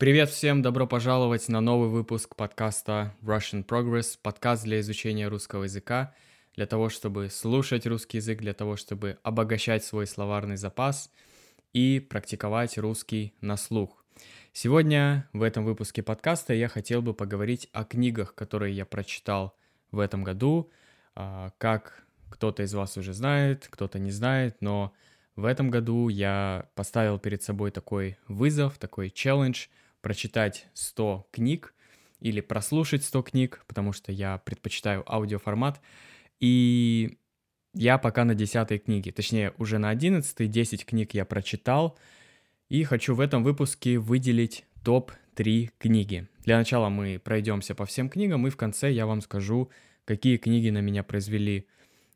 Привет всем, добро пожаловать на новый выпуск подкаста Russian Progress, подкаст для изучения русского языка, для того, чтобы слушать русский язык, для того, чтобы обогащать свой словарный запас и практиковать русский на слух. Сегодня в этом выпуске подкаста я хотел бы поговорить о книгах, которые я прочитал в этом году. А, как кто-то из вас уже знает, кто-то не знает, но в этом году я поставил перед собой такой вызов, такой челлендж — прочитать 100 книг или прослушать 100 книг, потому что я предпочитаю аудиоформат. И я пока на 10 книге, точнее уже на 11, 10 книг я прочитал. И хочу в этом выпуске выделить топ-3 книги. Для начала мы пройдемся по всем книгам, и в конце я вам скажу, какие книги на меня произвели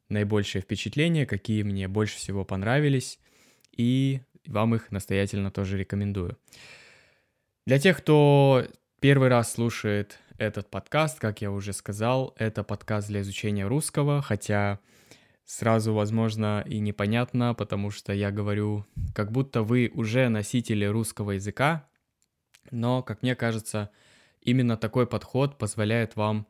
наибольшее впечатление, какие мне больше всего понравились, и вам их настоятельно тоже рекомендую. Для тех, кто первый раз слушает этот подкаст, как я уже сказал, это подкаст для изучения русского, хотя сразу, возможно, и непонятно, потому что я говорю, как будто вы уже носители русского языка, но, как мне кажется, именно такой подход позволяет вам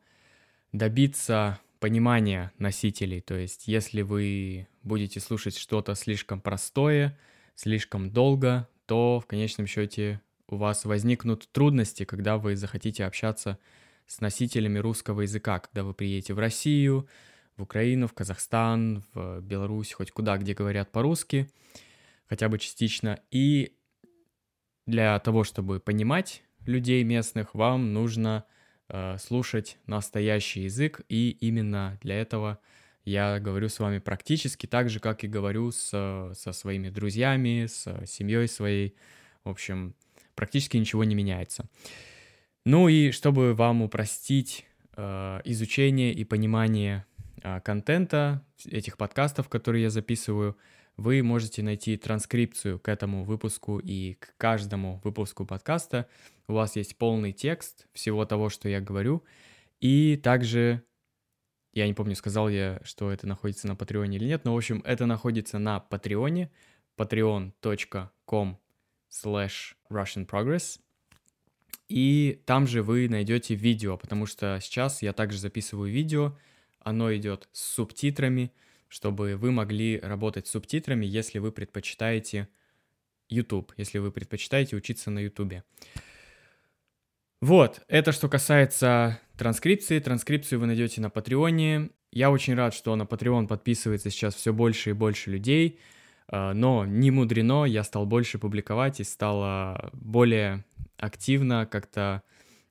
добиться понимания носителей. То есть, если вы будете слушать что-то слишком простое, слишком долго, то в конечном счете у вас возникнут трудности, когда вы захотите общаться с носителями русского языка, когда вы приедете в Россию, в Украину, в Казахстан, в Беларусь, хоть куда, где говорят по-русски, хотя бы частично. И для того, чтобы понимать людей местных, вам нужно э, слушать настоящий язык, и именно для этого я говорю с вами практически так же, как и говорю с, со своими друзьями, с семьей своей. В общем, практически ничего не меняется. Ну и чтобы вам упростить э, изучение и понимание э, контента этих подкастов, которые я записываю, вы можете найти транскрипцию к этому выпуску и к каждому выпуску подкаста. У вас есть полный текст всего того, что я говорю. И также, я не помню, сказал я, что это находится на Патреоне или нет, но, в общем, это находится на Патреоне, patreon.com slash Russian Progress. И там же вы найдете видео, потому что сейчас я также записываю видео, оно идет с субтитрами, чтобы вы могли работать с субтитрами, если вы предпочитаете YouTube, если вы предпочитаете учиться на YouTube. Вот, это что касается транскрипции. Транскрипцию вы найдете на Патреоне. Я очень рад, что на Patreon подписывается сейчас все больше и больше людей. А, но не мудрено, я стал больше публиковать и стала более активно как-то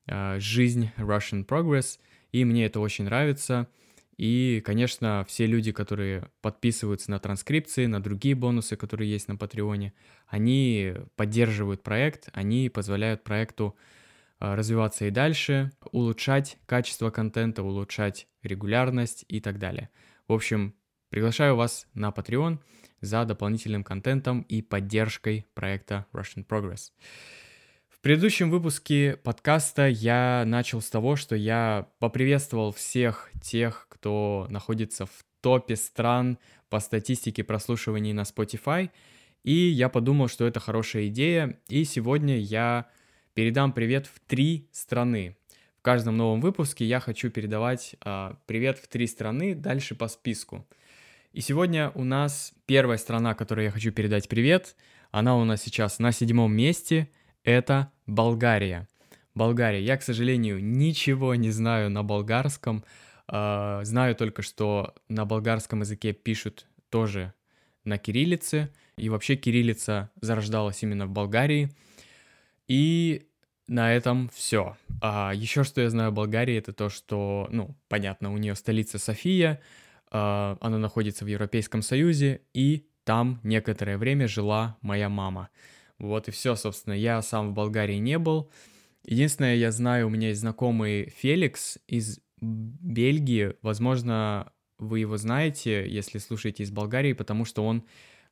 а, жизнь Russian Progress, и мне это очень нравится. И, конечно, все люди, которые подписываются на транскрипции, на другие бонусы, которые есть на Патреоне, они поддерживают проект, они позволяют проекту а, развиваться и дальше, улучшать качество контента, улучшать регулярность и так далее. В общем, приглашаю вас на Patreon – за дополнительным контентом и поддержкой проекта Russian Progress. В предыдущем выпуске подкаста я начал с того, что я поприветствовал всех тех, кто находится в топе стран по статистике прослушиваний на Spotify, и я подумал, что это хорошая идея, и сегодня я передам привет в три страны. В каждом новом выпуске я хочу передавать а, привет в три страны дальше по списку. И сегодня у нас первая страна, которой я хочу передать привет, она у нас сейчас на седьмом месте, это Болгария. Болгария. Я, к сожалению, ничего не знаю на болгарском. Э, знаю только, что на болгарском языке пишут тоже на кириллице. И вообще кириллица зарождалась именно в Болгарии. И на этом все. А еще что я знаю о Болгарии, это то, что, ну, понятно, у нее столица София, а, она находится в Европейском Союзе, и там некоторое время жила моя мама. Вот и все, собственно. Я сам в Болгарии не был. Единственное, я знаю, у меня есть знакомый Феликс из Бельгии. Возможно, вы его знаете, если слушаете из Болгарии, потому что он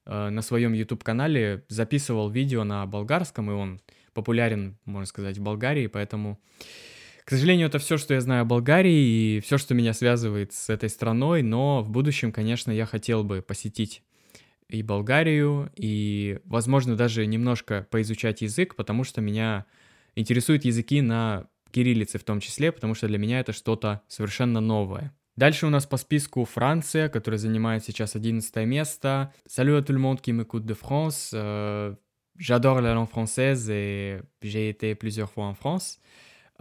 э, на своем YouTube-канале записывал видео на болгарском, и он популярен, можно сказать, в Болгарии, поэтому к сожалению, это все, что я знаю о Болгарии и все, что меня связывает с этой страной, но в будущем, конечно, я хотел бы посетить и Болгарию, и, возможно, даже немножко поизучать язык, потому что меня интересуют языки на кириллице в том числе, потому что для меня это что-то совершенно новое. Дальше у нас по списку Франция, которая занимает сейчас 11 место. Salut à tout le monde qui m'écoute de France. Euh, J'adore la langue française et j'ai été plusieurs fois en France.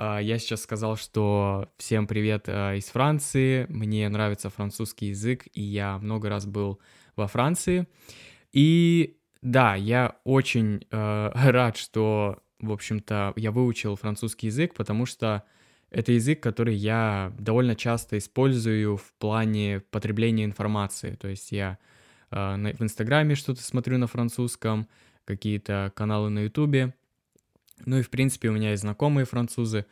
Uh, я сейчас сказал, что всем привет uh, из Франции. Мне нравится французский язык, и я много раз был во Франции. И да, я очень uh, рад, что, в общем-то, я выучил французский язык, потому что это язык, который я довольно часто использую в плане потребления информации. То есть я э, в Инстаграме что-то смотрю на французском, какие-то каналы на Ютубе. Ну и, в принципе, у меня есть знакомые французы.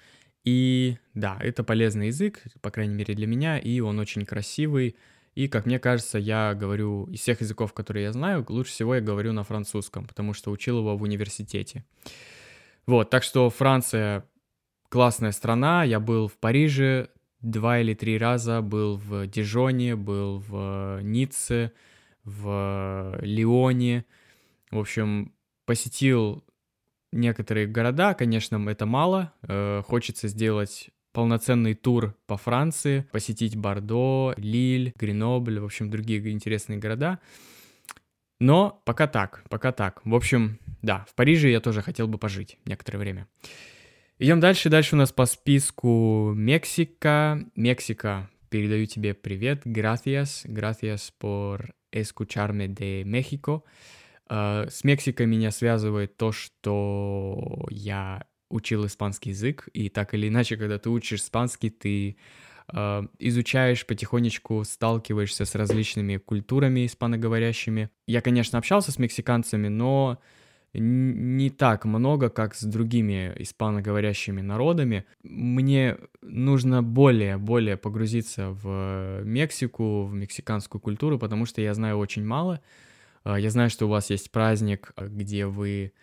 И да, это полезный язык, по крайней мере для меня, и он очень красивый. И, как мне кажется, я говорю из всех языков, которые я знаю, лучше всего я говорю на французском, потому что учил его в университете. Вот, так что Франция классная страна. Я был в Париже два или три раза, был в Дижоне, был в Ницце, в Лионе. В общем, посетил некоторые города, конечно, это мало. Э, хочется сделать полноценный тур по Франции, посетить Бордо, Лиль, Гренобль, в общем, другие интересные города. Но пока так, пока так. В общем, да, в Париже я тоже хотел бы пожить некоторое время. Идем дальше. Дальше у нас по списку Мексика. Мексика, передаю тебе привет. Gracias. Gracias por escucharme de México. Uh, с Мексикой меня связывает то, что я учил испанский язык, и так или иначе, когда ты учишь испанский, ты uh, изучаешь потихонечку, сталкиваешься с различными культурами испаноговорящими. Я, конечно, общался с мексиканцами, но не так много, как с другими испаноговорящими народами. Мне нужно более, более погрузиться в Мексику, в мексиканскую культуру, потому что я знаю очень мало. А, я знаю, что у вас есть праздник, где вы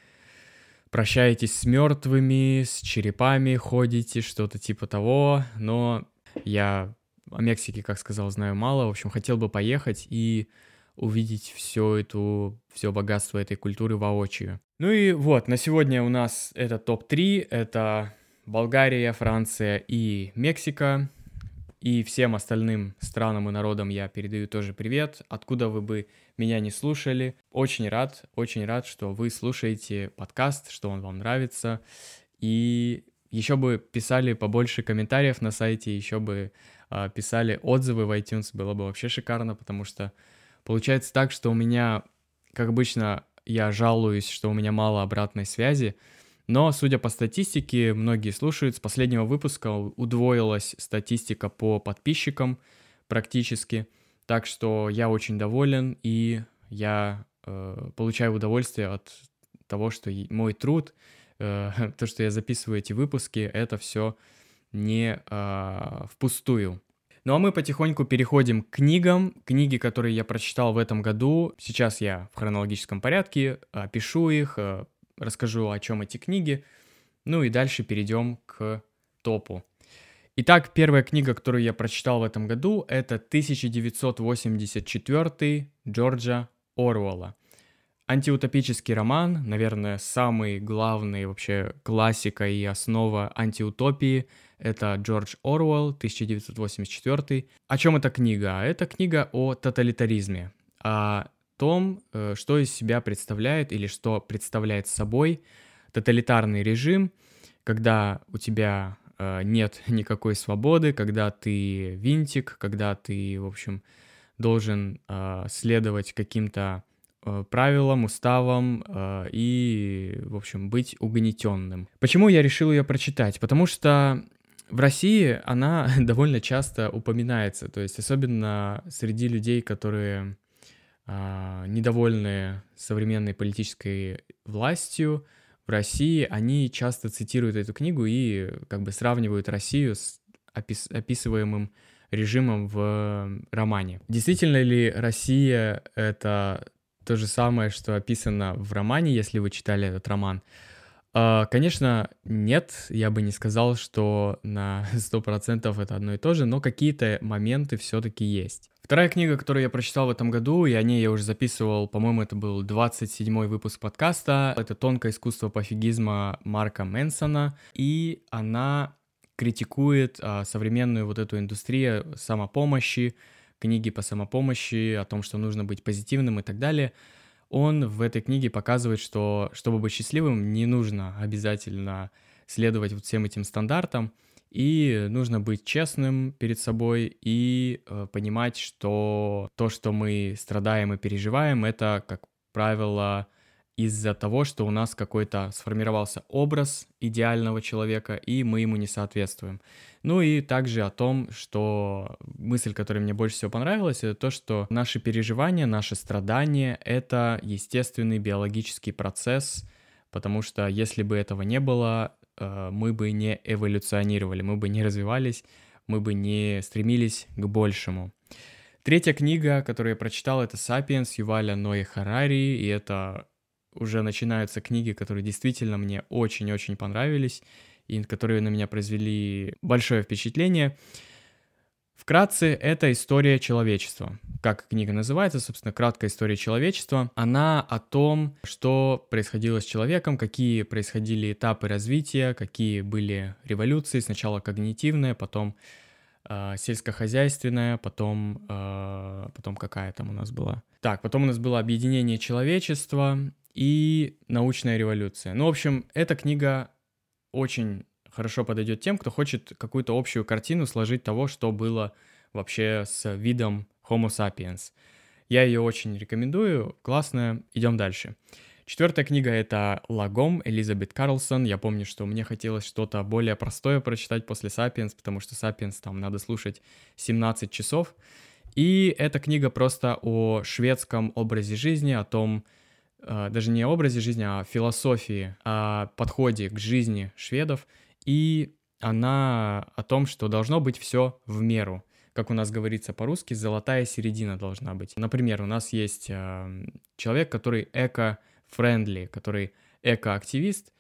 прощаетесь с мертвыми, с черепами ходите, что-то типа того, но я о Мексике, как сказал, знаю мало. В общем, хотел бы поехать и увидеть все эту, все богатство этой культуры воочию. Ну и вот, на сегодня у нас это топ-3, это Болгария, Франция и Мексика. И всем остальным странам и народам я передаю тоже привет. Откуда вы бы меня не слушали. Очень рад, очень рад, что вы слушаете подкаст, что он вам нравится. И еще бы писали побольше комментариев на сайте, еще бы э, писали отзывы в iTunes, было бы вообще шикарно, потому что Получается так, что у меня, как обычно, я жалуюсь, что у меня мало обратной связи, но, судя по статистике, многие слушают. С последнего выпуска удвоилась статистика по подписчикам практически. Так что я очень доволен, и я э, получаю удовольствие от того, что мой труд, э, то, что я записываю эти выпуски, это все не э, впустую. Ну а мы потихоньку переходим к книгам. Книги, которые я прочитал в этом году. Сейчас я в хронологическом порядке опишу их, э, расскажу, о чем эти книги. Ну и дальше перейдем к топу. Итак, первая книга, которую я прочитал в этом году, это 1984 Джорджа Оруэлла. Антиутопический роман, наверное, самый главный вообще классика и основа антиутопии – это Джордж Оруэлл, 1984. О чем эта книга? Это книга о тоталитаризме, о том, э, что из себя представляет или что представляет собой тоталитарный режим, когда у тебя э, нет никакой свободы, когда ты винтик, когда ты, в общем, должен э, следовать каким-то правилам, уставам и, в общем, быть угнетенным. Почему я решил ее прочитать? Потому что в России она довольно часто упоминается, то есть особенно среди людей, которые а, недовольны современной политической властью в России, они часто цитируют эту книгу и как бы сравнивают Россию с опис описываемым режимом в романе. Действительно ли Россия это то же самое, что описано в романе, если вы читали этот роман? А, конечно, нет, я бы не сказал, что на 100% это одно и то же, но какие-то моменты все-таки есть. Вторая книга, которую я прочитал в этом году, и о ней я уже записывал, по-моему, это был 27-й выпуск подкаста, это «Тонкое искусство пофигизма» Марка Мэнсона, и она критикует а, современную вот эту индустрию самопомощи, книги по самопомощи, о том, что нужно быть позитивным и так далее. Он в этой книге показывает, что чтобы быть счастливым, не нужно обязательно следовать вот всем этим стандартам, и нужно быть честным перед собой и э, понимать, что то, что мы страдаем и переживаем, это, как правило, из-за того, что у нас какой-то сформировался образ идеального человека, и мы ему не соответствуем. Ну и также о том, что мысль, которая мне больше всего понравилась, это то, что наши переживания, наши страдания — это естественный биологический процесс, потому что если бы этого не было, Э, мы бы не эволюционировали, мы бы не развивались, мы бы не стремились к большему. Третья книга, которую я прочитал, это «Сапиенс» Юваля Нои Харари, и это уже начинаются книги, которые действительно мне очень-очень понравились, и которые на меня произвели большое впечатление. Вкратце, это история человечества. Как книга называется, собственно, краткая история человечества. Она о том, что происходило с человеком, какие происходили этапы развития, какие были революции. Сначала когнитивная, потом э, сельскохозяйственная, потом, э, потом какая там у нас была? Так, потом у нас было объединение человечества и научная революция. Ну, в общем, эта книга очень хорошо подойдет тем, кто хочет какую-то общую картину сложить того, что было вообще с видом Homo sapiens. Я ее очень рекомендую, классная, идем дальше. Четвертая книга — это «Лагом» Элизабет Карлсон. Я помню, что мне хотелось что-то более простое прочитать после «Сапиенс», потому что «Сапиенс» там надо слушать 17 часов. И эта книга просто о шведском образе жизни, о том, э, даже не образе жизни, а философии, о подходе к жизни шведов — и она о том, что должно быть все в меру. Как у нас говорится по-русски, золотая середина должна быть. Например, у нас есть э, человек, который эко-френдли, который эко-активист.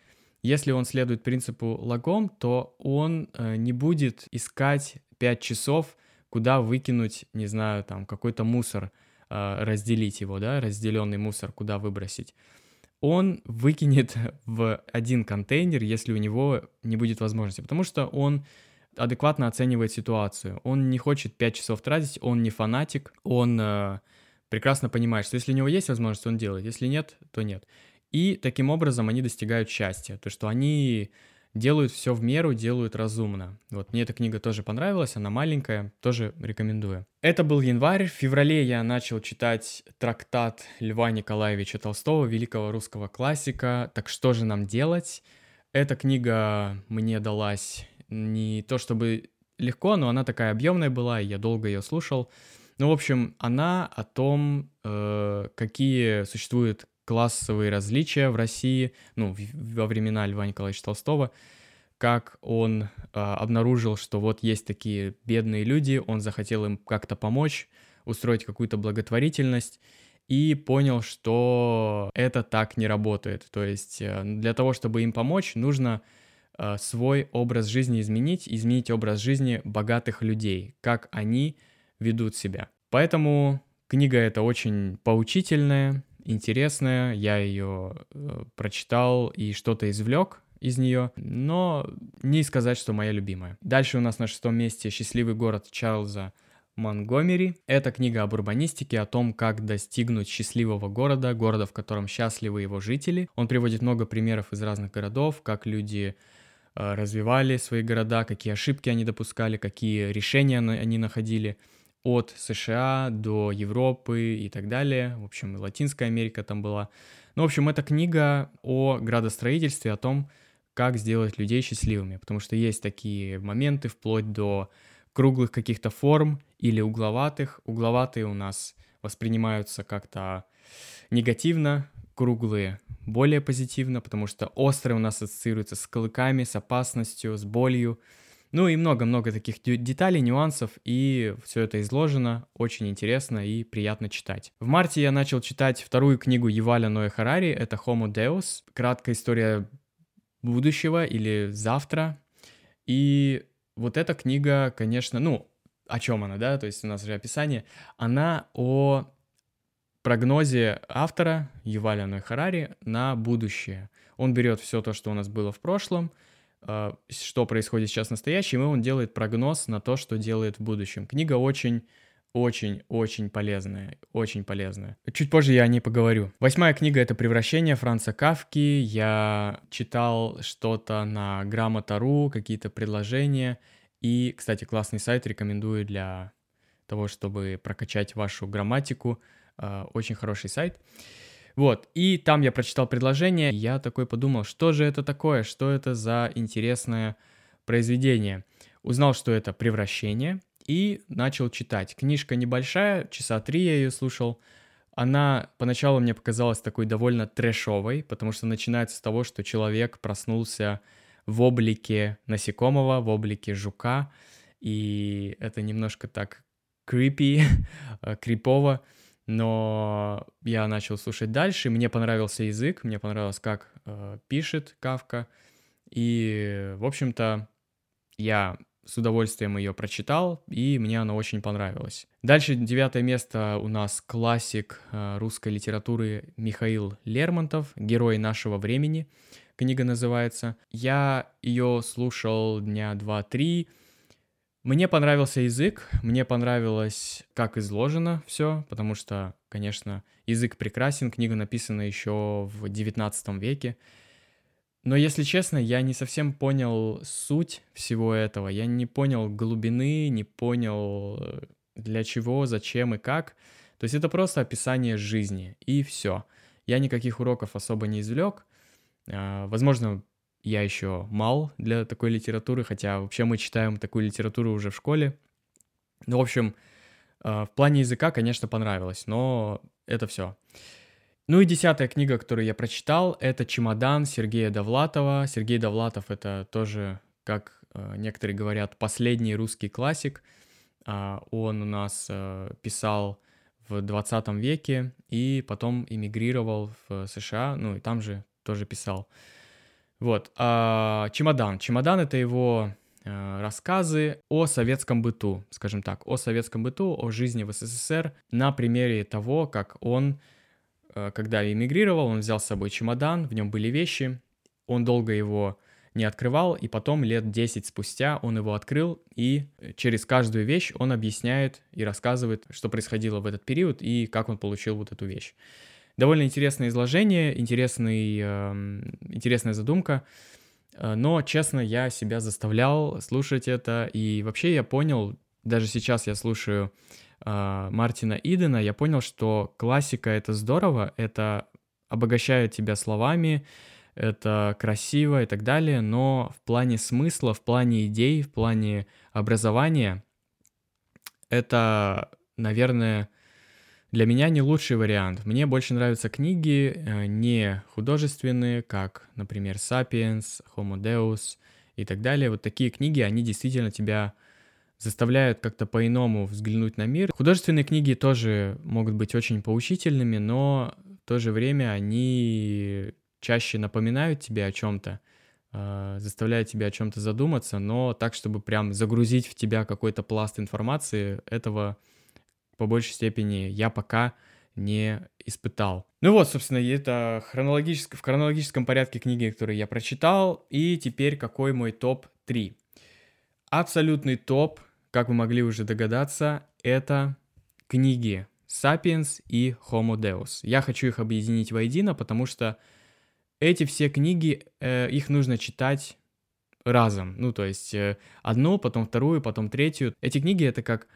Если он следует принципу лагом, то он э, не будет искать 5 часов, куда выкинуть, не знаю, там какой-то мусор, э, разделить его, да, разделенный мусор, куда выбросить он выкинет в один контейнер, если у него не будет возможности, потому что он адекватно оценивает ситуацию. Он не хочет 5 часов тратить, он не фанатик, он э, прекрасно понимает, что если у него есть возможность, он делает, если нет, то нет. И таким образом они достигают счастья, то что они делают все в меру, делают разумно. Вот мне эта книга тоже понравилась, она маленькая, тоже рекомендую. Это был январь, в феврале я начал читать трактат Льва Николаевича Толстого, великого русского классика «Так что же нам делать?». Эта книга мне далась не то чтобы легко, но она такая объемная была, и я долго ее слушал. Ну, в общем, она о том, э, какие существуют классовые различия в России, ну, во времена Льва Николаевича Толстого, как он э, обнаружил, что вот есть такие бедные люди, он захотел им как-то помочь, устроить какую-то благотворительность, и понял, что это так не работает. То есть э, для того, чтобы им помочь, нужно э, свой образ жизни изменить, изменить образ жизни богатых людей, как они ведут себя. Поэтому книга эта очень поучительная, интересная, я ее э, прочитал и что-то извлек из нее, но не сказать, что моя любимая. Дальше у нас на шестом месте «Счастливый город» Чарльза Монгомери. Это книга об урбанистике, о том, как достигнуть счастливого города, города, в котором счастливы его жители. Он приводит много примеров из разных городов, как люди э, развивали свои города, какие ошибки они допускали, какие решения они находили – от США до Европы и так далее. В общем, и Латинская Америка там была. Ну, в общем, это книга о градостроительстве, о том, как сделать людей счастливыми, потому что есть такие моменты вплоть до круглых каких-то форм или угловатых. Угловатые у нас воспринимаются как-то негативно, круглые более позитивно, потому что острые у нас ассоциируются с клыками, с опасностью, с болью. Ну и много-много таких деталей, нюансов, и все это изложено, очень интересно и приятно читать. В марте я начал читать вторую книгу Еваля Ноя Харари, это Homo Deus, краткая история будущего или завтра. И вот эта книга, конечно, ну, о чем она, да, то есть у нас же описание, она о прогнозе автора Юваля Ной Харари на будущее. Он берет все то, что у нас было в прошлом, что происходит сейчас в настоящем, и он делает прогноз на то, что делает в будущем. Книга очень очень-очень полезная, очень полезная. Чуть позже я о ней поговорю. Восьмая книга — это «Превращение» Франца Кавки. Я читал что-то на Грамота.ру, какие-то предложения. И, кстати, классный сайт рекомендую для того, чтобы прокачать вашу грамматику. А, очень хороший сайт. Вот, и там я прочитал предложение, я такой подумал, что же это такое, что это за интересное произведение. Узнал, что это превращение, и начал читать. Книжка небольшая, часа три я ее слушал. Она поначалу мне показалась такой довольно трэшовой, потому что начинается с того, что человек проснулся в облике насекомого, в облике жука, и это немножко так крипи, э, крипово, но я начал слушать дальше, мне понравился язык, мне понравилось, как э, пишет Кавка, и, в общем-то, я с удовольствием ее прочитал, и мне она очень понравилась. Дальше девятое место у нас классик э, русской литературы Михаил Лермонтов «Герой нашего времени». Книга называется. Я ее слушал дня два-три. Мне понравился язык, мне понравилось, как изложено все, потому что, конечно, язык прекрасен, книга написана еще в 19 веке. Но, если честно, я не совсем понял суть всего этого. Я не понял глубины, не понял э, для чего, зачем и как. То есть это просто описание жизни, и все. Я никаких уроков особо не извлек. А, возможно, я еще мал для такой литературы, хотя вообще мы читаем такую литературу уже в школе. Ну, в общем, а, в плане языка, конечно, понравилось, но это все. Ну и десятая книга, которую я прочитал, это «Чемодан» Сергея Довлатова. Сергей Довлатов — это тоже, как э, некоторые говорят, последний русский классик. Э, он у нас писал в 20 веке и потом эмигрировал в США, ну и там же тоже писал. Вот. А, «Чемодан». «Чемодан» — это его э, рассказы о советском быту, скажем так, о советском быту, о жизни в СССР на примере того, как он Э, когда эмигрировал, он взял с собой чемодан, в нем были вещи, он долго его не открывал, и потом лет 10 спустя он его открыл, и через каждую вещь он объясняет и рассказывает, что происходило в этот период и как он получил вот эту вещь. Довольно интересное изложение, интересный, э, интересная задумка, э, но, честно, я себя заставлял слушать это, и вообще я понял, даже сейчас я слушаю э, Мартина Идена, я понял, что классика — это здорово, это обогащает тебя словами, это красиво и так далее, но в плане смысла, в плане идей, в плане образования это, наверное, для меня не лучший вариант. Мне больше нравятся книги э, не художественные, как, например, «Сапиенс», «Homo Deus» и так далее. Вот такие книги, они действительно тебя заставляют как-то по-иному взглянуть на мир. Художественные книги тоже могут быть очень поучительными, но в то же время они чаще напоминают тебе о чем-то, э, заставляют тебя о чем-то задуматься, но так, чтобы прям загрузить в тебя какой-то пласт информации, этого по большей степени я пока не испытал. Ну вот, собственно, это хронологически, в хронологическом порядке книги, которые я прочитал, и теперь какой мой топ-3. Абсолютный топ как вы могли уже догадаться, это книги «Сапиенс» и «Homo Deus». Я хочу их объединить воедино, потому что эти все книги, э, их нужно читать разом. Ну, то есть э, одну, потом вторую, потом третью. Эти книги — это как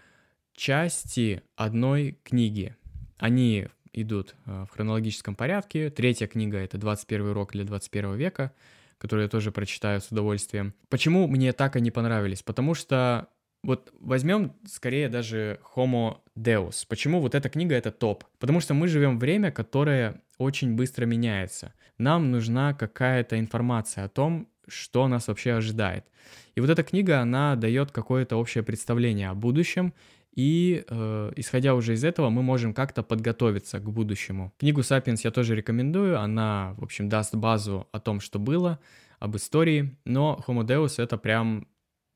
части одной книги. Они идут э, в хронологическом порядке. Третья книга — это «21 урок для 21 века», которую я тоже прочитаю с удовольствием. Почему мне так они понравились? Потому что вот возьмем скорее даже Homo Deus. Почему вот эта книга это топ? Потому что мы живем время, которое очень быстро меняется. Нам нужна какая-то информация о том, что нас вообще ожидает. И вот эта книга, она дает какое-то общее представление о будущем, и э, исходя уже из этого, мы можем как-то подготовиться к будущему. Книгу «Сапиенс» я тоже рекомендую, она, в общем, даст базу о том, что было, об истории, но Homo Deus это прям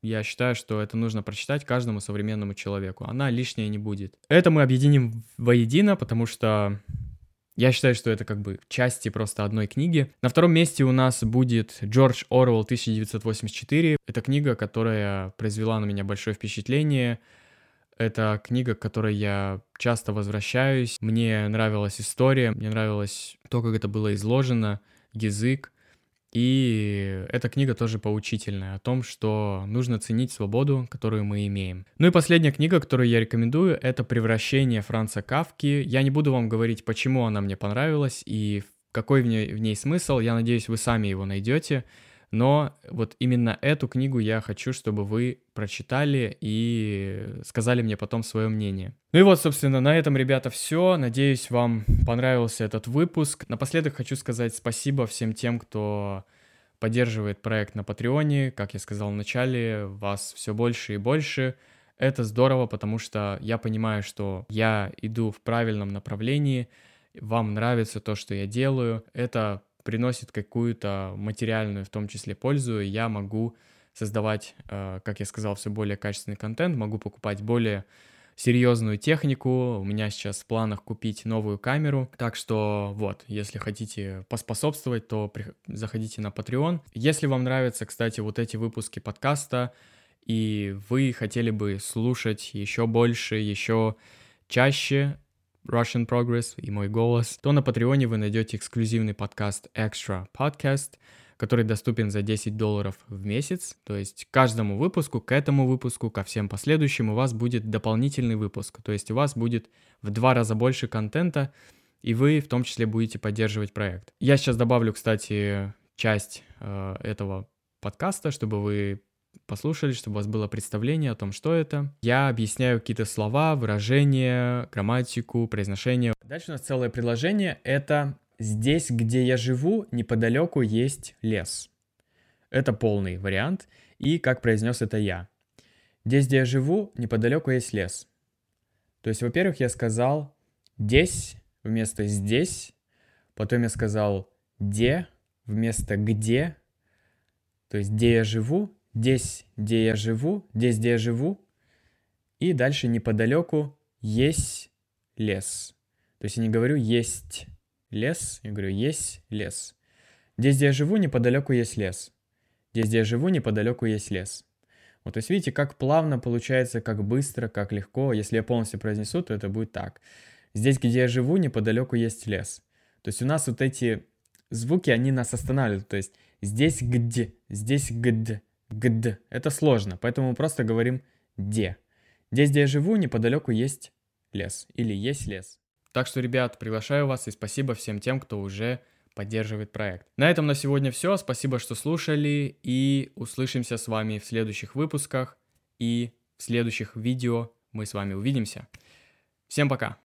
я считаю, что это нужно прочитать каждому современному человеку. Она лишняя не будет. Это мы объединим воедино, потому что я считаю, что это как бы части просто одной книги. На втором месте у нас будет Джордж Оруэлл 1984. Это книга, которая произвела на меня большое впечатление. Это книга, к которой я часто возвращаюсь. Мне нравилась история, мне нравилось то, как это было изложено, язык. И эта книга тоже поучительная о том, что нужно ценить свободу, которую мы имеем. Ну и последняя книга, которую я рекомендую, это «Превращение Франца Кавки». Я не буду вам говорить, почему она мне понравилась и какой в ней, в ней смысл. Я надеюсь, вы сами его найдете но вот именно эту книгу я хочу, чтобы вы прочитали и сказали мне потом свое мнение. Ну и вот, собственно, на этом, ребята, все. Надеюсь, вам понравился этот выпуск. Напоследок хочу сказать спасибо всем тем, кто поддерживает проект на Патреоне. Как я сказал в начале, вас все больше и больше. Это здорово, потому что я понимаю, что я иду в правильном направлении, вам нравится то, что я делаю. Это приносит какую-то материальную, в том числе, пользу, я могу создавать, э, как я сказал, все более качественный контент, могу покупать более серьезную технику. У меня сейчас в планах купить новую камеру. Так что вот, если хотите поспособствовать, то при... заходите на Patreon. Если вам нравятся, кстати, вот эти выпуски подкаста, и вы хотели бы слушать еще больше, еще чаще, Russian Progress и мой голос, то на Патреоне вы найдете эксклюзивный подкаст Extra Podcast, который доступен за 10 долларов в месяц. То есть каждому выпуску, к этому выпуску, ко всем последующим у вас будет дополнительный выпуск. То есть у вас будет в два раза больше контента, и вы в том числе будете поддерживать проект. Я сейчас добавлю, кстати, часть э, этого подкаста, чтобы вы послушали, чтобы у вас было представление о том, что это. Я объясняю какие-то слова, выражения, грамматику, произношение. Дальше у нас целое предложение. Это «Здесь, где я живу, неподалеку есть лес». Это полный вариант. И как произнес это я. Здесь, где я живу, неподалеку есть лес. То есть, во-первых, я сказал «здесь» вместо «здесь», потом я сказал «де» вместо «где», то есть «где я живу» здесь, где я живу, здесь, где я живу, и дальше неподалеку есть лес. То есть я не говорю есть лес, я говорю есть лес. Здесь, где я живу, неподалеку есть лес. Здесь, где я живу, неподалеку есть лес. Вот, то есть видите, как плавно получается, как быстро, как легко. Если я полностью произнесу, то это будет так. Здесь, где я живу, неподалеку есть лес. То есть у нас вот эти звуки, они нас останавливают. То есть здесь где, здесь где, гд. Это сложно, поэтому мы просто говорим де. Здесь, где я живу, неподалеку есть лес или есть лес. Так что, ребят, приглашаю вас и спасибо всем тем, кто уже поддерживает проект. На этом на сегодня все. Спасибо, что слушали и услышимся с вами в следующих выпусках и в следующих видео мы с вами увидимся. Всем пока!